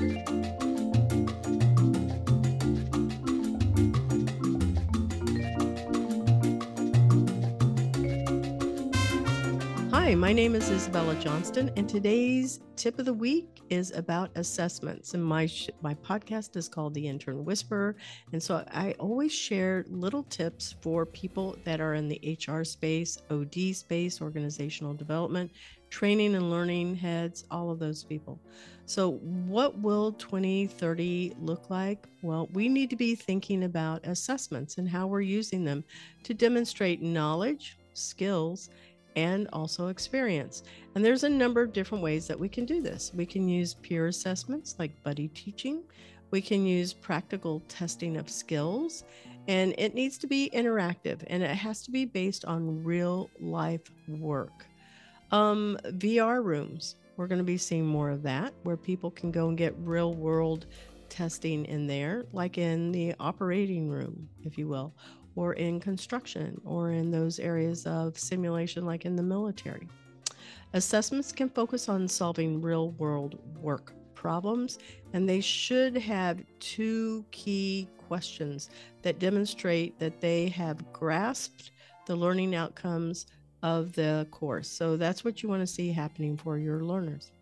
Hi, my name is Isabella Johnston, and today's tip of the week is about assessments. And my sh- my podcast is called The Intern Whisperer, and so I always share little tips for people that are in the HR space, OD space, organizational development, training and learning heads, all of those people. So, what will 2030 look like? Well, we need to be thinking about assessments and how we're using them to demonstrate knowledge, skills, and also experience. And there's a number of different ways that we can do this. We can use peer assessments like buddy teaching, we can use practical testing of skills, and it needs to be interactive and it has to be based on real life work. Um, VR rooms, we're going to be seeing more of that where people can go and get real world testing in there, like in the operating room, if you will, or in construction or in those areas of simulation like in the military. Assessments can focus on solving real world work problems, and they should have two key questions that demonstrate that they have grasped the learning outcomes of the course. So that's what you want to see happening for your learners.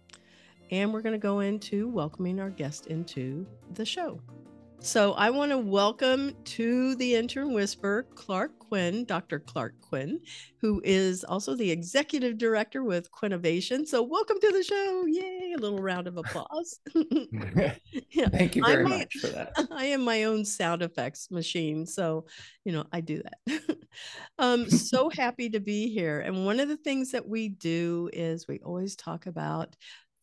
And we're going to go into welcoming our guest into the show. So I want to welcome to the intern whisper Clark Quinn, Dr. Clark Quinn, who is also the executive director with Quinnovation. So welcome to the show. Yay, a little round of applause. yeah. Thank you very much for that. I am my own sound effects machine. So, you know, I do that. um, so happy to be here. And one of the things that we do is we always talk about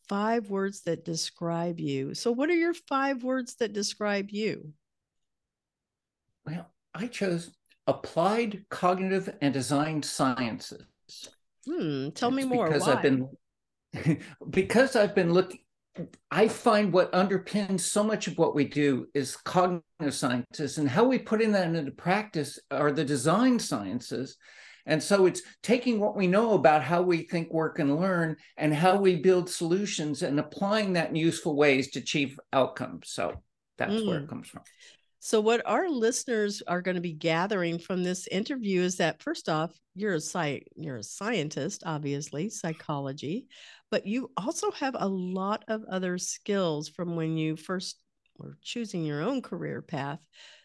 five words that describe you. So, what are your five words that describe you? Well, I chose applied cognitive and design sciences. Hmm, tell it's me more. Because Why? I've been because I've been looking. I find what underpins so much of what we do is cognitive sciences, and how we put in that into practice are the design sciences. And so it's taking what we know about how we think, work, and learn, and how we build solutions and applying that in useful ways to achieve outcomes. So that's mm. where it mm. comes from. So, what our listeners are going to be gathering from this interview is that first off, you're a sci- you're a scientist, obviously, psychology, but you also have a lot of other skills from when you first were choosing your own career path.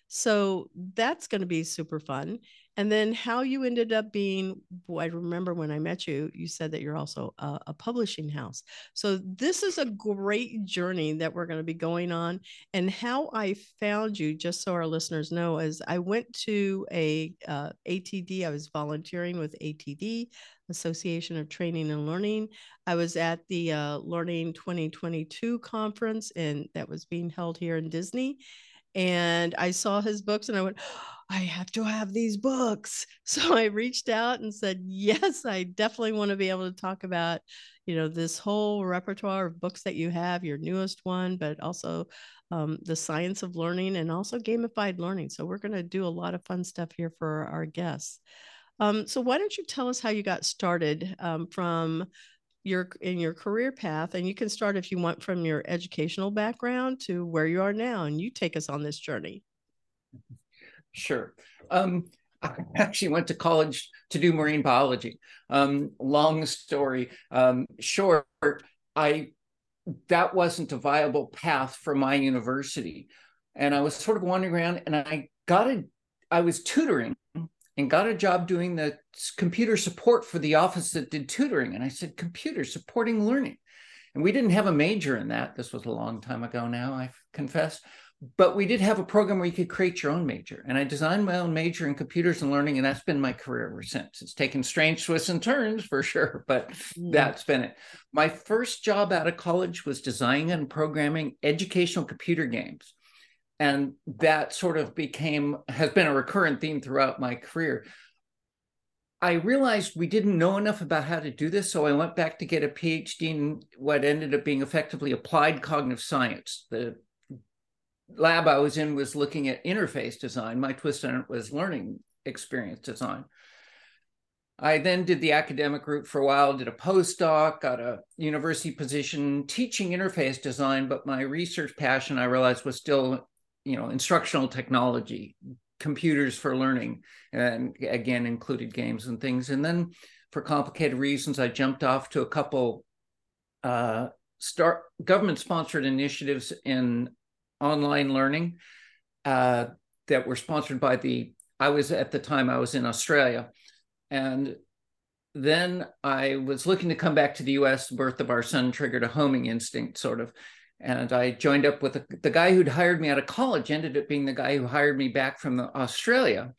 So that's going to be super fun and then how you ended up being i remember when i met you you said that you're also a, a, publishing house. So this is a great journey that we're going to be going on. And how i found you just so our listeners know is i went to a uh, atd i was volunteering with atd association of training and learning. I was at the uh, learning 2022 conference and that was being held here in disney. And i saw his books and i went I have to have these books. So I reached out and said, Yes, I definitely want to be able to talk about, you know, this whole repertoire of books that you have, your newest one, but also um, the science of learning and also gamified learning. So we're going to do a lot of fun stuff here for our guests. Um, so why don't you tell us how you got started um, from your in your career path and you can start if you want from your educational background to where you are now and you take us on this journey Sure. Um, I actually went to college to do marine biology. Um, long story um, short, I that wasn't a viable path for my university, and I was sort of wandering around, and I got a, I was tutoring and got a job doing the computer support for the office that did tutoring, and I said computer supporting learning, and we didn't have a major in that. This was a long time ago now, I confess but we did have a program where you could create your own major. And I designed my own major in computers and learning, and that's been my career ever since. It's taken strange twists and turns for sure, but mm. that's been it. My first job out of college was designing and programming educational computer games. And that sort of became, has been a recurrent theme throughout my career. I realized we didn't know enough about how to do this. So I went back to get a PhD in what ended up being effectively applied cognitive science, the lab I was in was looking at interface design. My twist on it was learning experience design. I then did the academic route for a while, did a postdoc, got a university position teaching interface design, but my research passion I realized was still, you know, instructional technology, computers for learning, and again included games and things. And then for complicated reasons, I jumped off to a couple uh, start government sponsored initiatives in online learning uh, that were sponsored by the I was at the time I was in Australia and then I was looking to come back to the US. The birth of our son triggered a homing instinct, sort of. And I joined up with the, the guy who'd hired me out of college, ended up being the guy who hired me back from Australia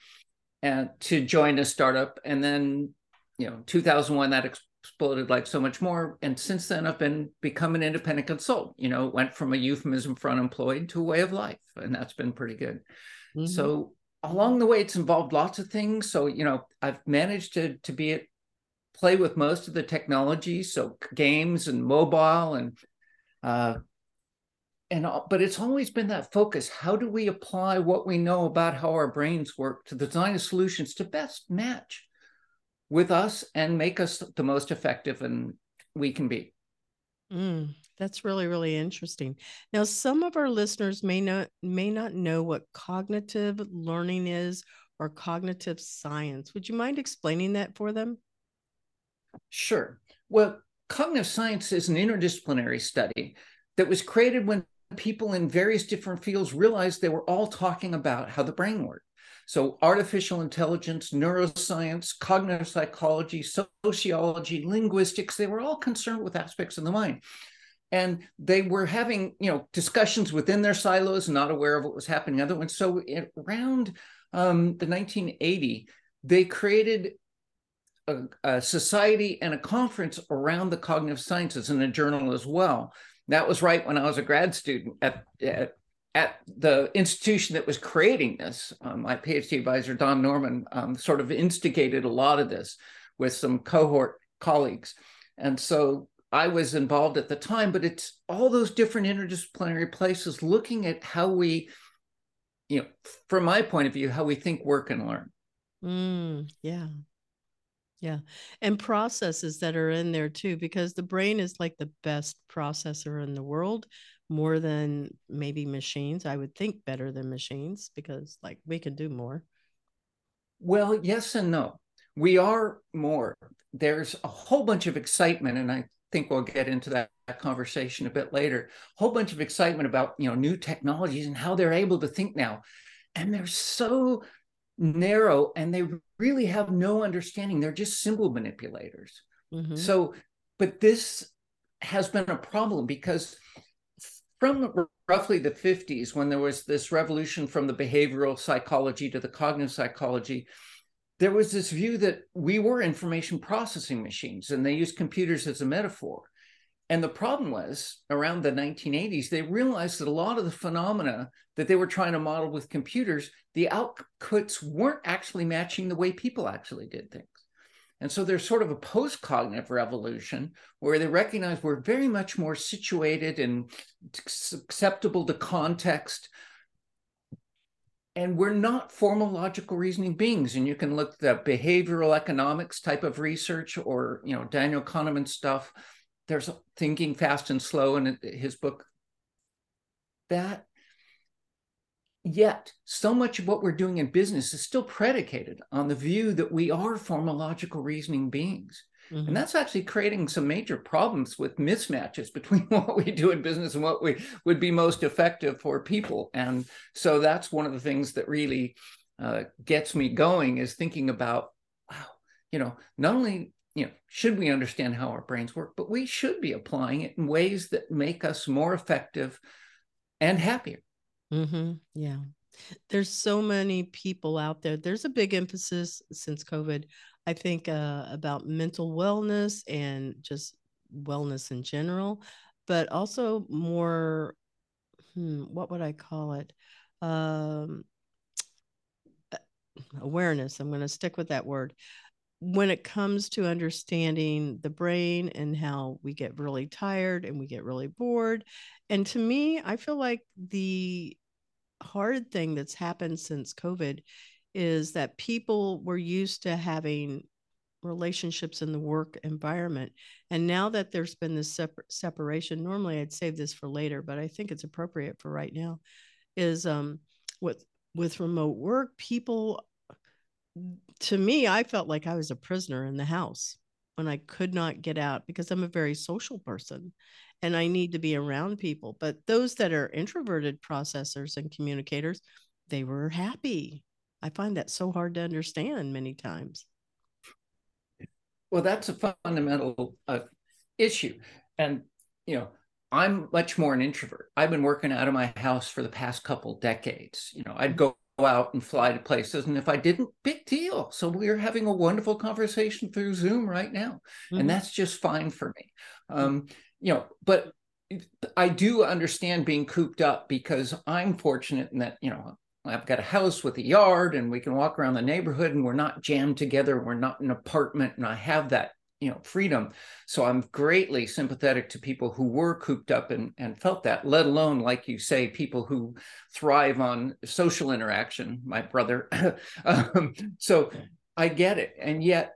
and to join a startup. And then, you know, 2001, that exploded like so much more. And since then, I've been become an independent consultant. You know, went from a euphemism for unemployed to a way of life, and that's been pretty good. Mm-hmm. So along the way, it's involved lots of things. So, you know, I've managed to to be at play with most of the technology, so games and mobile and uh, and but it's always been that focus. How do we apply what we know about how our brains work to design solutions to best match with us and make us the most effective and we can be? Mm, that's really really interesting. Now, some of our listeners may not may not know what cognitive learning is or cognitive science. Would you mind explaining that for them? Sure. Well, cognitive science is an interdisciplinary study that was created when people in various different fields realized they were all talking about how the brain worked. So, artificial intelligence, neuroscience, cognitive psychology, sociology, linguistics, they were all concerned with aspects of the mind. And they were having, you know, discussions within their silos, not aware of what was happening other ones. So, around um, the 1980, they created a, a, society and a conference around the cognitive sciences and a journal as well. That was right when I was a grad student at, at, at the institution that was creating this. Um, my PhD advisor, Don Norman, um, sort of instigated a lot of this with some cohort colleagues. And so I was involved at the time, but it's all those different interdisciplinary places looking at how we, you know, from my point of view, how we think, work, and learn. Mm, yeah. Yeah. And processes that are in there too, because the brain is like the best processor in the world, more than maybe machines. I would think better than machines because like we can do more. Well, yes and no. We are more. There's a whole bunch of excitement, and I think we'll get into that, conversation a bit later. A whole bunch of excitement about you know new technologies and how they're able to think now. And they're so narrow and they really have no understanding. They're just symbol manipulators. Mm-hmm. So, but this has been a problem because from roughly the 50s, when there was this revolution from the behavioral psychology to the cognitive psychology, there was this view that we were information processing machines and they used computers as a metaphor. And the problem was around the 1980s, they realized that a lot of the phenomena that they were trying to model with computers, the outputs weren't actually matching the way people actually did things. And so there's sort of a post cognitive revolution where they recognize we're very much more situated and acceptable to context. And we're not formal logical reasoning beings. And you can look at behavioral economics type of research or, you know, Daniel Kahneman stuff there's thinking fast and slow in his book that yet so much of what we're doing in business is still predicated on the view that we are formal logical reasoning beings mm-hmm. and that's actually creating some major problems with mismatches between what we do in business and what we would be most effective for people and so that's one of the things that really uh, gets me going is thinking about wow you know not only you know, should we understand how our brains work, but we should be applying it in ways that make us more effective and happier. Mm-hmm. Yeah. There's so many people out there. There's a big emphasis since COVID, I think, uh, about mental wellness and just wellness in general, but also more, hmm, what would I call it? Um, awareness. I'm going to stick with that word when it comes to understanding the brain and how we get really tired and we get really bored. And to me, I feel like the hard thing that's happened since COVID is that people were used to having relationships in the work environment. And now that there's been this separ- separation, normally I'd save this for later, but I think it's appropriate for right now. Is um, with with remote work, people to me, I felt like I was a prisoner in the house when I could not get out because I'm a very social person and I need to be around people. But those that are introverted processors and communicators, they were happy. I find that so hard to understand many times. Well, that's a fundamental uh, issue. And, you know, I'm much more an introvert. I've been working out of my house for the past couple decades. You know, I'd go out and fly to places. And if I didn't, big deal. So we're having a wonderful conversation through Zoom right now. Mm-hmm. And that's just fine for me. Um, you know, but I do understand being cooped up because I'm fortunate in that, you know, I've got a house with a yard and we can walk around the neighborhood and we're not jammed together. We're not in an apartment. And I have that you know freedom. So i'm greatly sympathetic to people who were cooped up and, and felt that let alone like you say people who thrive on social interaction my brother. Um, so i get it. And yet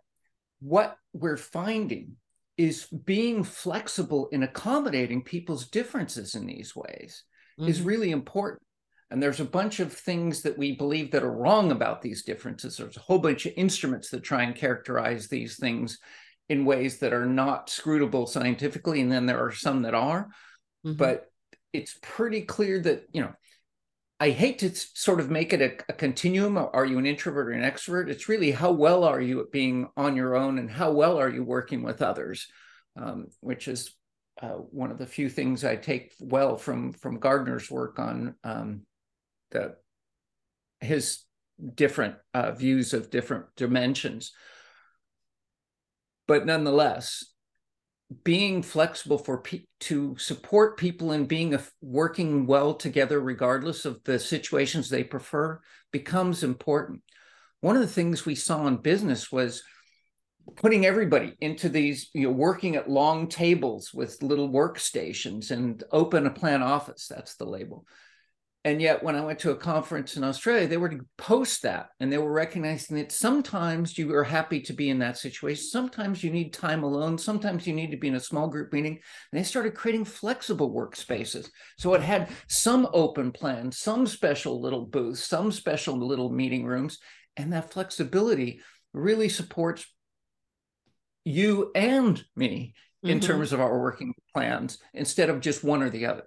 what we're finding is being flexible in accommodating people's differences in these ways mm-hmm. is really important. And there's a bunch of things that we believe that are wrong about these differences. There's a whole bunch of instruments that try and characterize these things in ways that are not scrutable scientifically, and then there are some that are. Mm-hmm. But it's pretty clear that you know. I hate to sort of make it a, a, continuum. Are you an introvert or an extrovert? It's really how well are you at being on your own, and how well are you working with others, um, which is uh, one of the few things I take well from from Gardner's work on um, the his different uh, views of different dimensions but nonetheless being flexible for pe- to support people in being working well together regardless of the situations they prefer becomes important. One of the things we saw in business was putting everybody into these you know working at long tables with little workstations and open a plan office that's the label and yet, when I went to a conference in Australia, they were to post that and they were recognizing that sometimes you are happy to be in that situation. Sometimes you need time alone. Sometimes you need to be in a small group meeting. And they started creating flexible workspaces. So it had some open plans, some special little booths, some special little meeting rooms. And that flexibility really supports you and me in mm-hmm. terms of our working plans instead of just one or the other.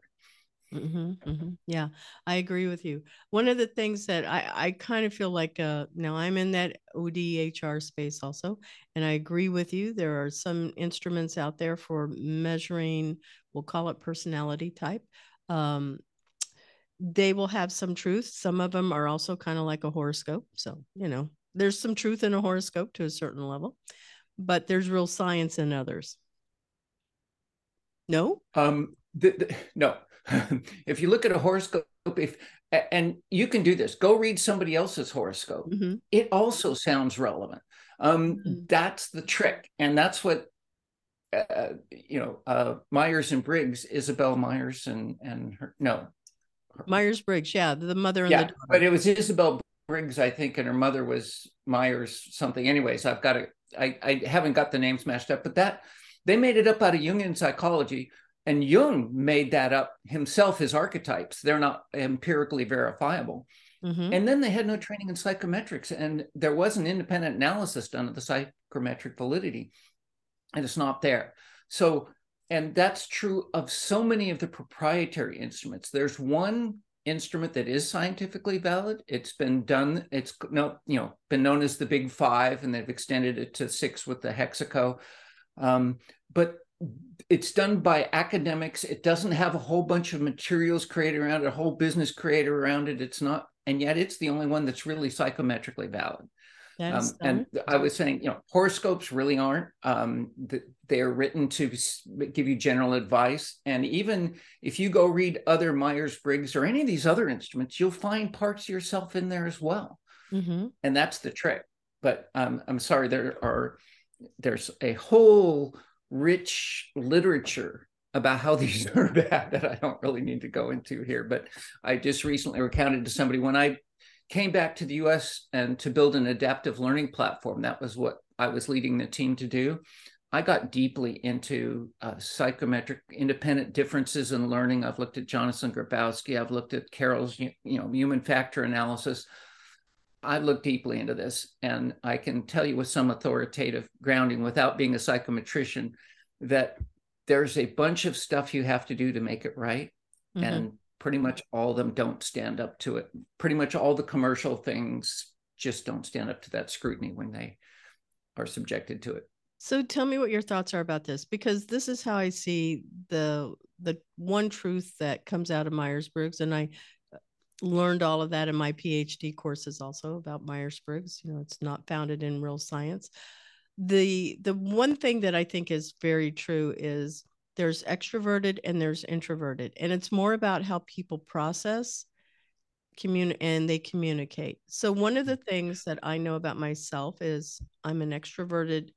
Mm-hmm, mm-hmm. Yeah, I agree with you. One of the things that I, I kind of feel like uh, now I'm in that ODHR space also, and I agree with you. There are some instruments out there for measuring, we'll call it personality type. Um, they will have some truth. Some of them are also kind of like a horoscope. So, you know, there's some truth in a horoscope to a certain level, but there's real science in others. No? Um, no, if you look at a horoscope, if and you can do this, go read somebody else's horoscope. Mm-hmm. It also sounds relevant. Um, mm-hmm. That's the trick, and that's what uh, you know. Uh, Myers and Briggs, Isabel Myers, and and her no, Myers Briggs, yeah, the mother and yeah, the daughter. but it was Isabel Briggs, I think, and her mother was Myers something. Anyways, I've got to. I I haven't got the names matched up, but that they made it up out of Jungian psychology and Jung made that up himself, his archetypes. They're not empirically verifiable. Mm-hmm. And then they had no training in psychometrics, and there was an independent analysis done of the psychometric validity, and it's not there. So, and that's true of so many of the proprietary instruments. There's one instrument that is scientifically valid. It's been done. It's no, you know, been known as the Big Five, and they've extended it to six with the Hexaco. Um, but it's done by academics. It doesn't have a whole bunch of materials created around it, a whole business created around it. It's not, and yet it's the only one that's really psychometrically valid. Um, and I was saying, you know, horoscopes really aren't. Um, they're written to give you general advice. And even if you go read other Myers Briggs or any of these other instruments, you'll find parts of yourself in there as well. Mm-hmm. And that's the trick. But um, I'm sorry, there are there's a whole rich literature about how these are bad that I don't really need to go into here. But I just recently recounted to somebody when I came back to the US and to build an adaptive learning platform, that was what I was leading the team to do, I got deeply into uh, psychometric independent differences in learning. I've looked at Jonassen and Grabowski. I've looked at Carroll's you know, human factor analysis. I looked deeply into this, and I can tell you with some authoritative grounding, without being a psychometrician, that there's a bunch of stuff you have to do to make it right, mm-hmm. and pretty much all of them don't stand up to it. Pretty much all the commercial things just don't stand up to that scrutiny when they are subjected to it. So tell me what your thoughts are about this because this is how I see the the one truth that comes out of Myers-Briggs and I learned all of that in my PhD courses also about Myers-Briggs, you know, it's not founded in real science. The the one thing that I think is very true is there's extroverted and there's introverted and it's more about how people process commune and they communicate. So one of the mm. things that I know about myself is I'm an extroverted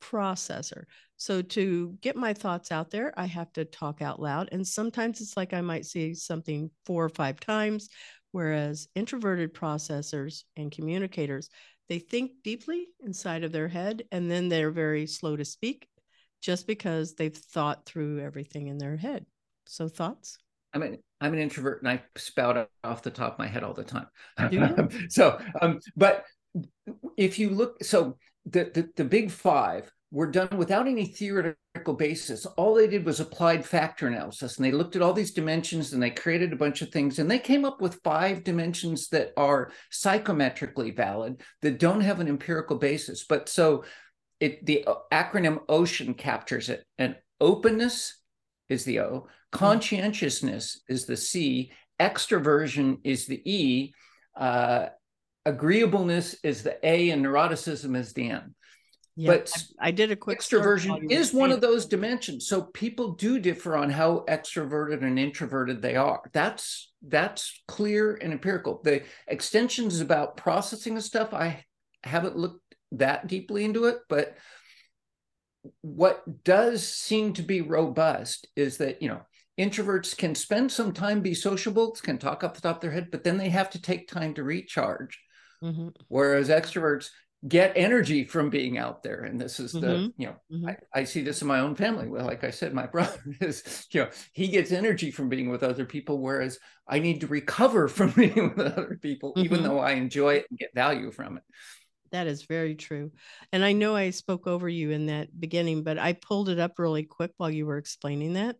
processor. So to get my thoughts out there, I have to talk out loud. And sometimes it's like I might say something four or five times, whereas introverted processors and communicators, they think deeply inside of their head and then they're very slow to speak just because they've thought through everything in their head. So thoughts? I mean, I'm an introvert and I spout off the top of my head all the time. so, um, but if you look, so the, the, the big five were done without any theoretical basis. All they did was applied factor analysis, and they looked at all these dimensions and they created a bunch of things, and they came up with five dimensions that are psychometrically valid that don't have an empirical basis. But so it the acronym OCEAN captures it, and openness is the O, conscientiousness is the C, extroversion is the E. Uh, agreeableness is the A and neuroticism is the N. Yeah, but I, I, did a quick extroversion is one of those dimensions. So people do differ on how extroverted and introverted they are. That's that's clear and empirical. The extensions about processing of stuff, I haven't looked that deeply into it, but what does seem to be robust is that you know introverts can spend some time be sociable can talk off the top of their head but then they have to take time to recharge Mm-hmm. Whereas extroverts get energy from being out there. And this is the, mm-hmm. you know, mm-hmm. I, I, see this in my own family. Well, like I said, my brother is, you know, he gets energy from being with other people, whereas I need to recover from being with other people, even mm-hmm. though I enjoy it and get value from it. That is very true. And I know I spoke over you in that beginning, but I pulled it up really quick while you were explaining that.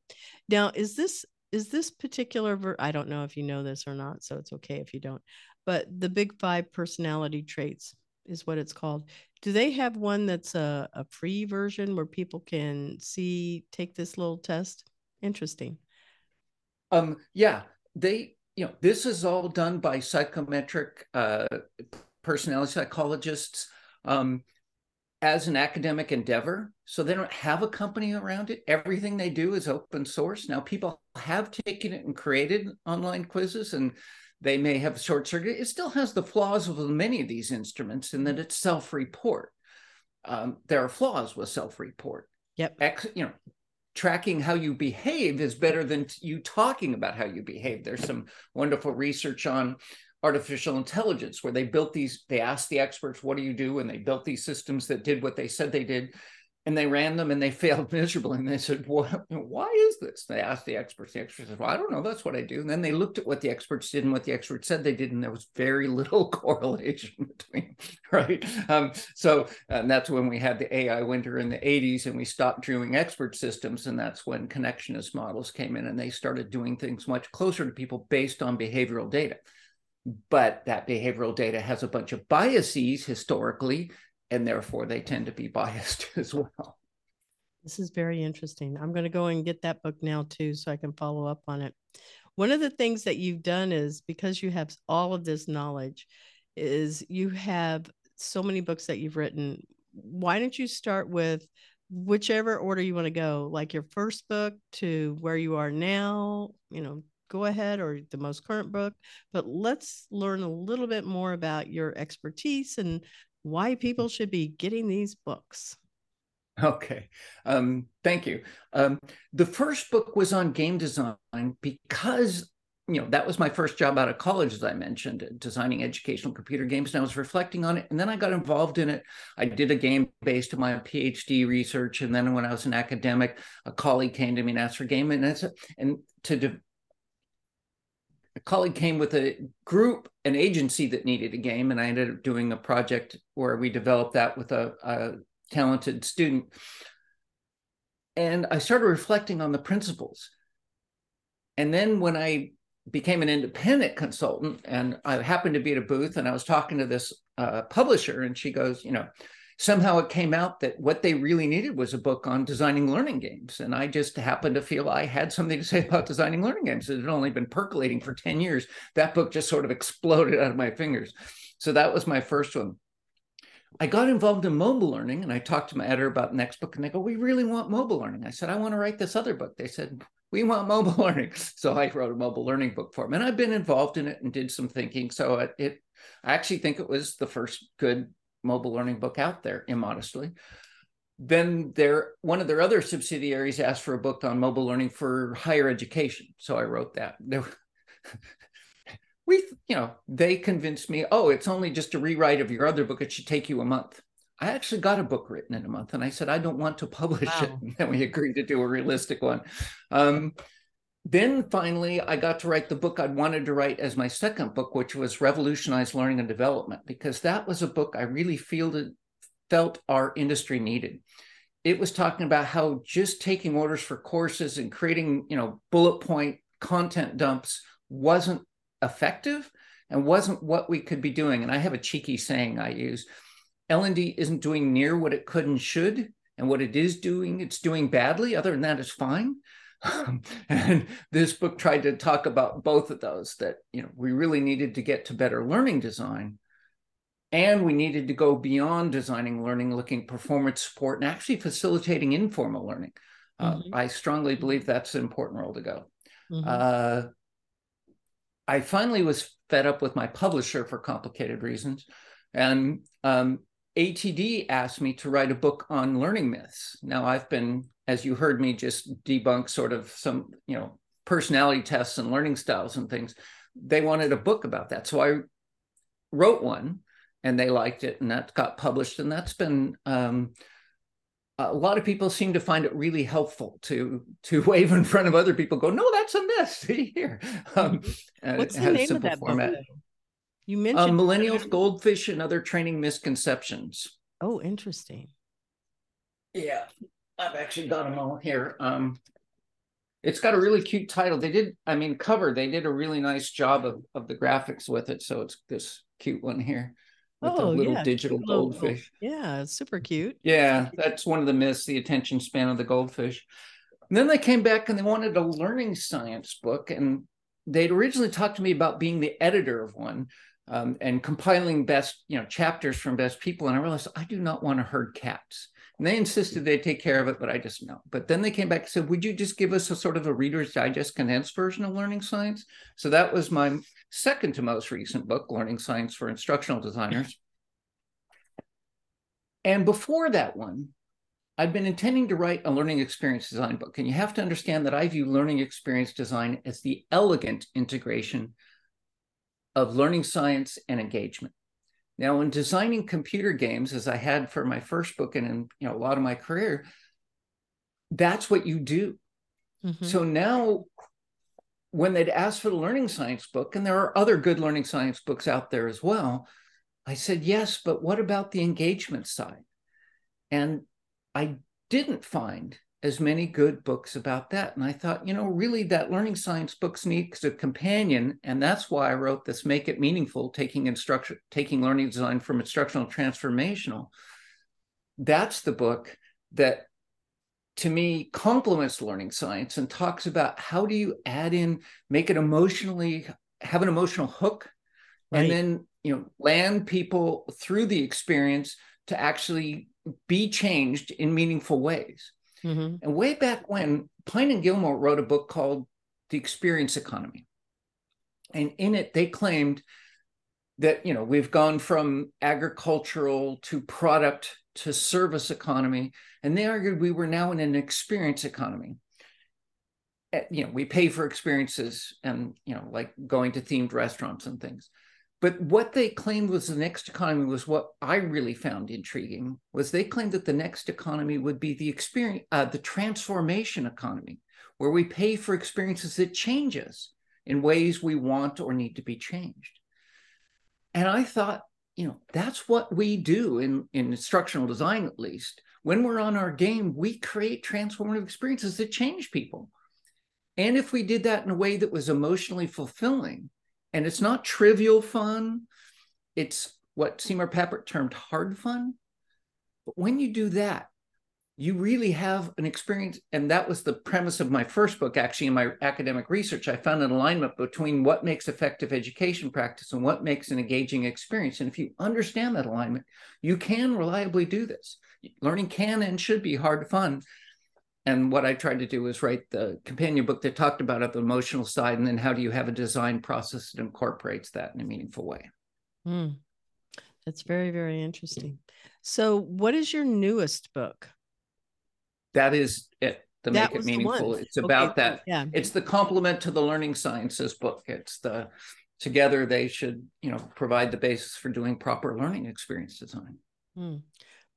Now, is this is this particular ver- I don't know if you know this or not, so it's okay if you don't but the big five personality traits is what it's called. Do they have one that's a, a free version where people can see, take this little test? Interesting. Um, yeah, they, you know, this is all done by psychometric uh, personality psychologists um, as an academic endeavor. So they don't have a company around it. Everything they do is open source. Now, people have taken it and created online quizzes and they may have short circuit. It still has the flaws of many of these instruments in that it's self-report. Um, there are flaws with self-report. Yep. Ex, you know, tracking how you behave is better than you talking about how you behave. There's some wonderful research on artificial intelligence where they built these. They asked the experts, "What do you do?" and they built these systems that did what they said they did and they ran them and they failed miserably. And they said, well, why is this? They asked the experts. The experts said, well, I don't know. That's what I do. And then they looked at what the experts did and what the experts said they did, and there was very little correlation between, right? Um, so and that's when we had the AI winter in the 80s and we stopped doing expert systems. And that's when connectionist models came in and they started doing things much closer to people based on behavioral data. But that behavioral data has a bunch of biases historically and therefore they tend to be biased as well. This is very interesting. I'm going to go and get that book now too, so I can follow up on it. One of the things that you've done is because you have all of this knowledge, is you have so many books that you've written. Why don't you start with whichever order you want to go, like your first book to where you are now? You know, go ahead or the most current book. But let's learn a little bit more about your expertise and why people should be getting these books. Okay. Um, thank you. Um, the first book was on game design because you know, that was my first job out of college, as I mentioned, designing educational computer games. And I was reflecting on it. And then I got involved in it. I did a game based on my PhD research. And then when I was an academic, a colleague came to me and asked for game. And, and to de- a colleague came with a group, an agency that needed a game. And I ended up doing a project where we developed that with a, a talented student. And I started reflecting on the principles. And then when I became an independent consultant and I happened to be at a booth and I was talking to this uh, publisher and she goes, you know, somehow it came out that what they really needed was a book on designing learning games. And I just happened to feel I had something to say about designing learning games. It had only been percolating for 10 years. That book just sort of exploded out of my fingers. So that was my first one. I got involved in mobile learning and I talked to my editor about the next book and they go, we really want mobile learning. I said, I want to write this other book. They said, we want mobile learning. So I wrote a mobile learning book for them and I've been involved in it and did some thinking. So it, it I actually think it was the first good mobile learning book out there, immodestly. Then their one of their other subsidiaries asked for a book on mobile learning for higher education. So I wrote that. We, you know, they convinced me, oh, it's only just a rewrite of your other book. It should take you a month. I actually got a book written in a month, and I said I don't want to publish wow. it. And then we agreed to do a realistic one. Um, then finally, I got to write the book I'd wanted to write as my second book, which was Revolutionize Learning and Development, because that was a book I really fielded, felt our industry needed. It was talking about how just taking orders for courses and creating, you know, bullet point content dumps wasn't effective and wasn't what we could be doing. And I have a cheeky saying I use L&D isn't doing near what it could and should. And what it is doing, it's doing badly. Other than that, it's fine. And this book tried to talk about both of those that you know we really needed to get to better learning design and we needed to go beyond designing learning looking performance support and actually facilitating informal learning uh, mm-hmm. i strongly believe that's an important role to go mm-hmm. uh, i finally was fed up with my publisher for complicated reasons and um, atd asked me to write a book on learning myths now i've been as you heard me just debunk sort of some, you know, personality tests and learning styles and things, they wanted a book about that. So I wrote one and they liked it and that got published. And that's been, um, a lot of people seem to find it really helpful to to wave in front of other people go no that's a myth see here um, what's the name of that format. book you mentioned uh, millennials goldfish and other training misconceptions oh interesting yeah I've actually got them all here. Um, it's got a really cute title. They did, I mean, cover. They did a really nice job of of the graphics with it. So it's this cute one here with oh, little yeah. digital goldfish. Yeah, super cute. Yeah, that's one of the myths: the attention span of the goldfish. And then they came back and they wanted a learning science book, and they'd originally talked to me about being the editor of one. Um, and compiling best, you know, chapters from best people, and I realized I do not want to herd cats. And they insisted they'd take care of it, but I just know. But then they came back and said, Would you just give us a sort of a Reader's Digest condensed version of Learning Science? So that was my second to most recent book, Learning Science for Instructional Designers. And before that one, I'd been intending to write a learning experience design book. And you have to understand that I view learning experience design as the elegant integration of learning science and engagement. Now, in designing computer games, as I had for my first book and in you know a lot of my career, that's what you do. Mm-hmm. So now, when they'd ask for the learning science book, and there are other good learning science books out there as well, I said yes, but what about the engagement side? And I didn't find as many good books about that. And I thought, you know, really that learning science books need a companion. And that's why I wrote this Make It Meaningful, taking instruction, taking learning design from instructional transformational. That's the book that to me complements learning science and talks about how do you add in, make it emotionally, have an emotional hook, right. and then you know, land people through the experience to actually be changed in meaningful ways. Mm-hmm. And way back when, Pine and Gilmore wrote a book called The Experience Economy. And in it, they claimed that, you know, we've gone from agricultural to product to service economy. And they argued we were now in an experience economy. eh, you know, we pay for experiences and, you know, like going to themed restaurants and things. But what they claimed was the next economy was what I really found intriguing was they claimed that the next economy would be the experience, uh, the transformation economy, where we pay for experiences that change us in ways we want or need to be changed. And I thought, you know, that's what we do in, in instructional design, at least. When we're on our game, we create transformative experiences that change people. And if we did that in a way that was emotionally fulfilling, and it's not trivial fun, it's what Seymour Papert termed hard fun. But when you do that, you really have an experience. And that was the premise of my first book, actually, in my academic research. I found an alignment between what makes effective education practice and what makes an engaging experience. And if you understand that alignment, you can reliably do this. Learning can and should be hard fun. And what I tried to do was write the companion book that talked about it, the emotional side, and then how do you have a design process that incorporates that in a meaningful way. Mm. That's very, very interesting. So, what is your newest book? that is it The that make it meaningful. It's about okay. that. Yeah. It's the complement to the learning sciences book. It's the together they should, you know, provide the basis for doing proper learning experience design. Hmm.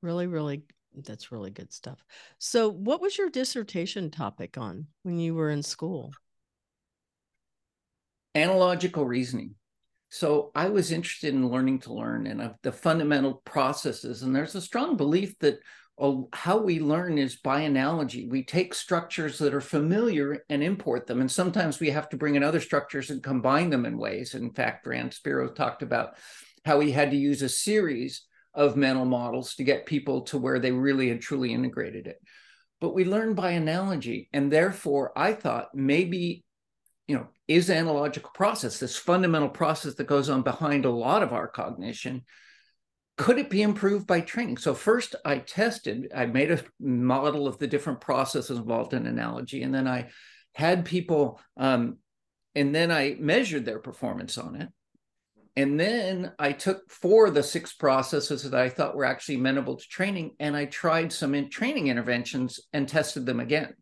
Really, really that's really good stuff. So what was your dissertation topic on when you were in school? Analogical reasoning. So I was interested in learning to learn and of the fundamental processes. And there's a strong belief that oh, how we learn is by analogy. We take structures that are familiar and import them. And sometimes we have to bring in other structures and combine them in ways. In fact, Rand Spiro talked about how he had to use a series of mental models to get people to where they really and truly integrated it. But we learn by analogy. And therefore, I thought maybe, you know, is analogical process, this fundamental process that goes on behind a lot of our cognition, could it be improved by training? So first I tested, I made a model of the different processes involved in analogy, and then I had people, um, and then I measured their performance on it. And then I took four of the six processes that I thought were actually amenable to training, and I tried some in training interventions and tested them again.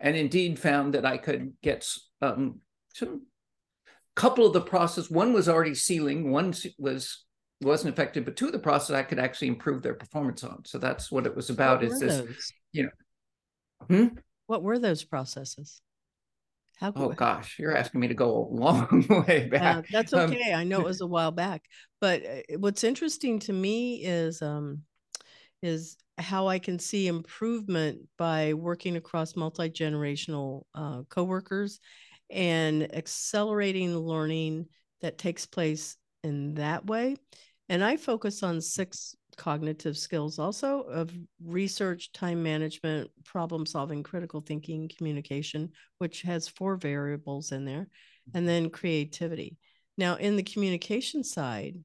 And indeed found that I could get um, some couple of the process. One was already sealing, one was wasn't effective, but two of the process I could actually improve their performance on. So that's what it was about. Is this, those? you know, hmm? what were those processes? How oh gosh, you're asking me to go a long way back. Uh, that's okay. Um, I know it was a while back, but uh, what's interesting to me is um, is how I can see improvement by working across multi generational uh, coworkers and accelerating learning that takes place in that way. And I focus on six cognitive skills also of research, time management, problem solving, critical thinking, communication, which has four variables in there, and then creativity. Now, in the communication side,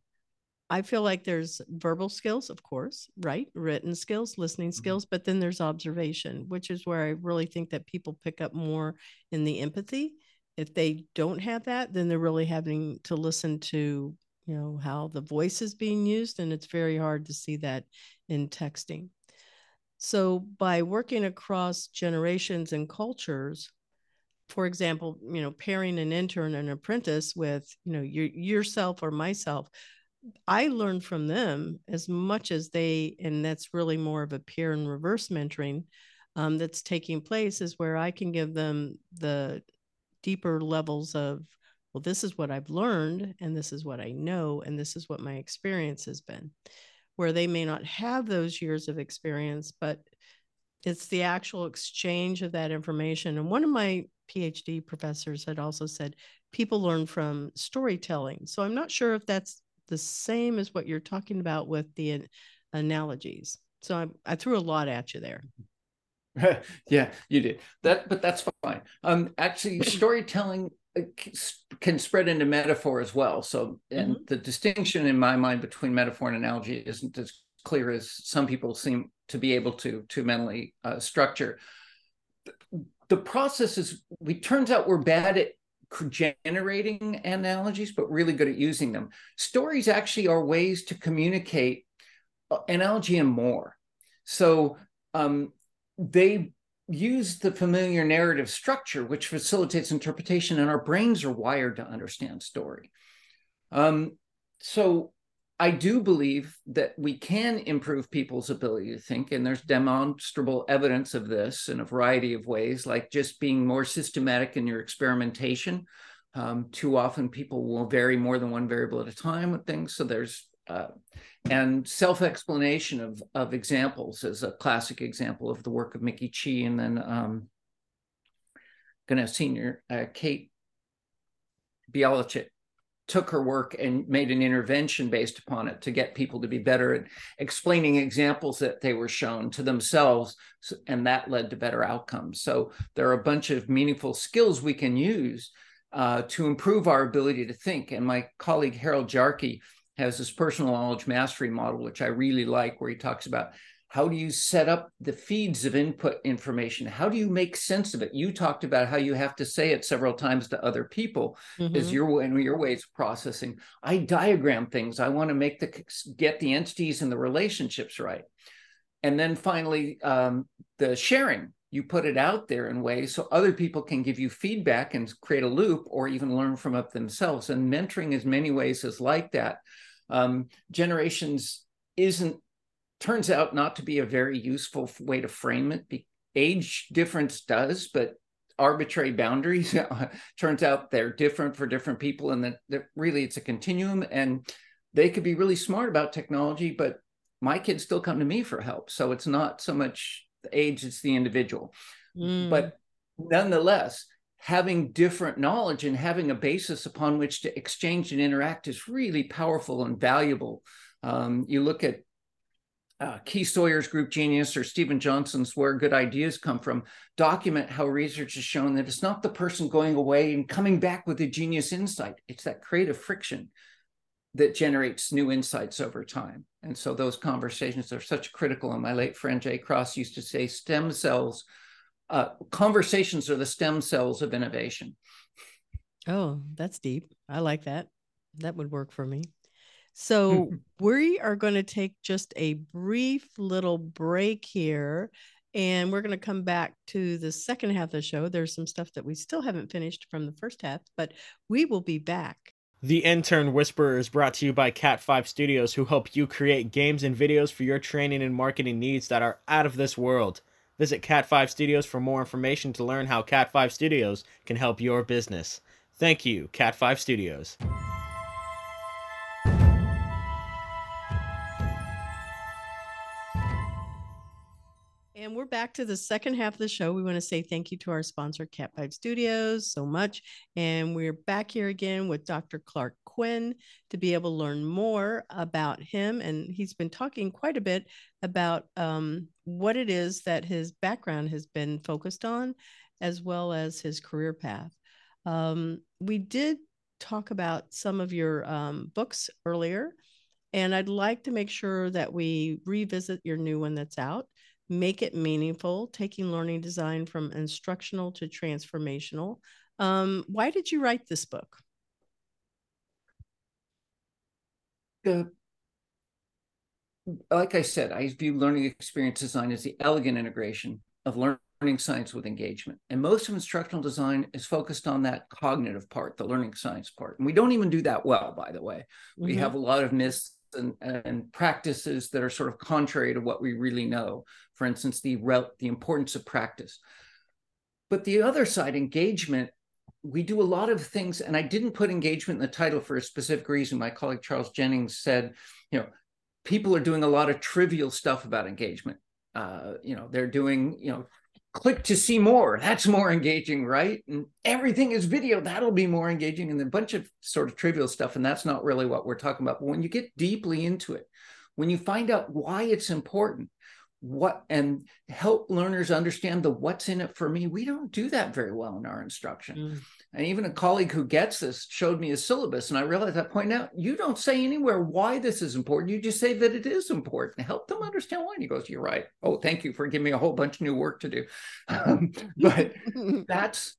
I feel like there's verbal skills, of course, right? Written skills, listening mm-hmm. skills, but then there's observation, which is where I really think that people pick up more in the empathy. If they don't have that, then they're really having to listen to you know how the voice is being used and it's very hard to see that in texting. So by working across generations and cultures for example you know pairing an intern and apprentice with you know your, yourself or myself i learn from them as much as they and that's really more of a peer and reverse mentoring um, that's taking place is where i can give them the deeper levels of well, this is what I've learned, and this is what I know, and this is what my experience has been. Where they may not have those years of experience, but it's the actual exchange of that information. And one of my PhD professors had also said people learn from storytelling. So I'm not sure if that's the same as what you're talking about with the analogies. So I, I threw a lot at you there. yeah, you did that, but that's fine. Um, actually, storytelling can spread into metaphor as well. So, and mm-hmm. the distinction in my mind between metaphor and analogy isn't as clear as some people seem to be able to to mentally uh, structure. The process is we turns out we're bad at generating analogies, but really good at using them. Stories actually are ways to communicate uh, analogy and more. So um, they use the familiar narrative structure, which facilitates interpretation, and our brains are wired to understand story. Um, so I do believe that we can improve people's ability to think, and there's demonstrable evidence of this in a variety of ways, like just being more systematic in your experimentation. Um, too often, people will vary more than one variable at a time with things. So there's uh, and self-explanation of of examples is a classic example of the work of Micki Chi, and then um, gonna senior uh, Kate Bielaczyc took her work and made an intervention based upon it to get people to be better at explaining examples that they were shown to themselves and that led to better outcomes. So there are a bunch of meaningful skills we can use uh, to improve our ability to think. And my colleague harold jarche has this personal knowledge mastery model which i really like where he talks about how do you set up the feeds of input information? How do you make sense of it? You talked about how you have to say it several times to other people mm-hmm. is your and your ways of processing. I diagram things. I want to make the get the entities and the relationships right. And then finally um, the sharing. You put it out there in ways so other people can give you feedback and create a loop or even learn from it themselves. And mentoring in many ways is like that um, generations isn't turns out not to be a very useful way to frame it. Age difference does, but arbitrary boundaries turns out they're different for different people, and that, that really it's a continuum. And they could be really smart about technology, but my kids still come to me for help. So it's not so much the age; it's the individual. Mm. But nonetheless, having different knowledge and having a basis upon which to exchange and interact is really powerful and valuable. Um, you look at uh, Keith Sawyer's Group Genius or Steven Johnson's Where Good Ideas Come From document how research has shown that it's not the person going away and coming back with a genius insight, it's that creative friction that generates new insights over time. And so those conversations are such critical. And my late friend Jay Cross used to say stem cells, uh, conversations are the stem cells of innovation. Oh, that's deep. I like that. That would work for me. So we are going to take just a brief little break here. And we're going to come back to the second half of the show. There's some stuff that we still haven't finished from the first half, but we will be back. The Intern Whisperer is brought to you by Cat5 Studios, who help you create games and videos for your training and marketing needs that are out of this world. Visit Cat5 Studios for more information to learn how Cat5 Studios can help your business. Thank you, Cat5 Studios. We're back to the second half of the show. We want to say thank you to our sponsor, Cat5 Studios, so much. And we're back here again with Dr. Clark Quinn to be able to learn more about him. And he's been talking quite a bit about um, what it is that his background has been focused on, as well as his career path. Um, we did talk about some of your um, books earlier, and I'd like to make sure that we revisit your new one that's out make it meaningful, taking learning design from instructional to transformational. Um, why did you write this book? The, like I said, I view learning experience design as the elegant integration of learning science with engagement. And most of instructional design is focused on that cognitive part, the learning science part. And we don't even do that well, by the way. We mm-hmm. have a lot of myths and, and, practices that are sort of contrary to what we really know. For instance, the the importance of practice. But the other side, engagement, we do a lot of things, and I didn't put engagement in the title for a specific reason. My colleague Charles Jennings said, you know, people are doing a lot of trivial stuff about engagement. Uh, you know, they're doing, you know, click to see more. That's more engaging, right? And everything is video. That'll be more engaging. And a bunch of sort of trivial stuff. And that's not really what we're talking about. But when you get deeply into it, when you find out why it's important, what and help learners understand the what's in it for me, we don't do that very well in our instruction. Mm. And even a colleague who gets this showed me a syllabus, and I realized at point out you don't say anywhere why this is important. You just say that it is important. Help them understand why. And he goes, "You're right. Oh, thank you for giving me a whole bunch of new work to do." Um, but that's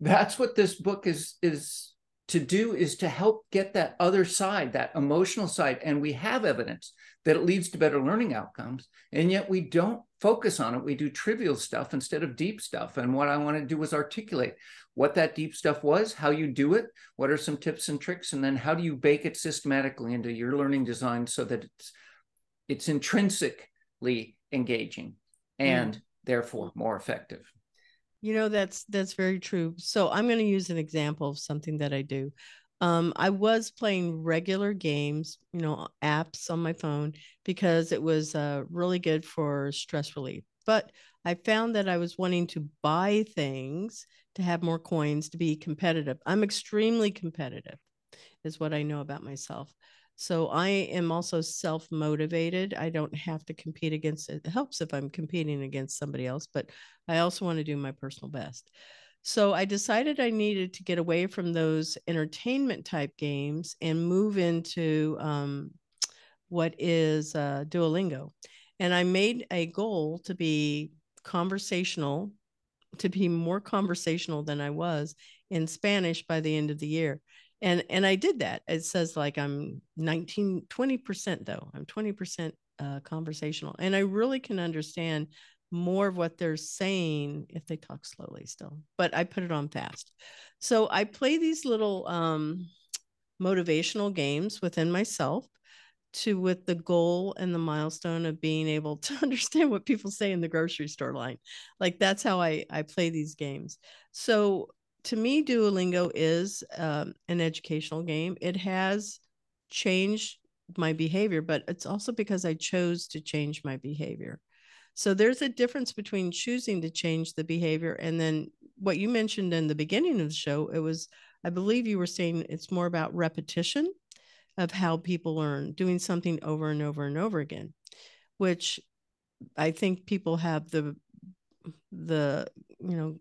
that's what this book is is to do is to help get that other side, that emotional side. And we have evidence that it leads to better learning outcomes. And yet we don't focus on it. We do trivial stuff instead of deep stuff. And what I want to do is articulate what that deep stuff was, how you do it, what are some tips and tricks, and then how do you bake it systematically into your learning design so that it's it's intrinsically engaging and mm. therefore more effective. You know that's that's very true. So I'm going to use an example of something that I do. Um, I was playing regular games, you know, apps on my phone because it was uh, really good for stress relief. But I found that I was wanting to buy things to have more coins to be competitive. I'm extremely competitive, is what I know about myself. So I am also self motivated. I don't have to compete against it. It helps if I'm competing against somebody else, but I also want to do my personal best. So I decided I needed to get away from those entertainment type games and move into um, what is uh, Duolingo. And I made a goal to be conversational, to be more conversational than I was in Spanish by the end of the year. And and I did that. It says like I'm 19, 20% though. I'm 20% uh, conversational. And I really can understand more of what they're saying if they talk slowly still but i put it on fast. So i play these little um, motivational games within myself to with the goal and the milestone of being able to understand what people say in the grocery store line. Like that's how i i play these games. So to me duolingo is um, an educational game. It has changed my behavior but it's also because i chose to change my behavior so there's a difference between choosing to change the behavior and then what you mentioned in the beginning of the show, it was, I believe you were saying it's more about repetition of how people learn, doing something over and over and over again, which I think people have the the you know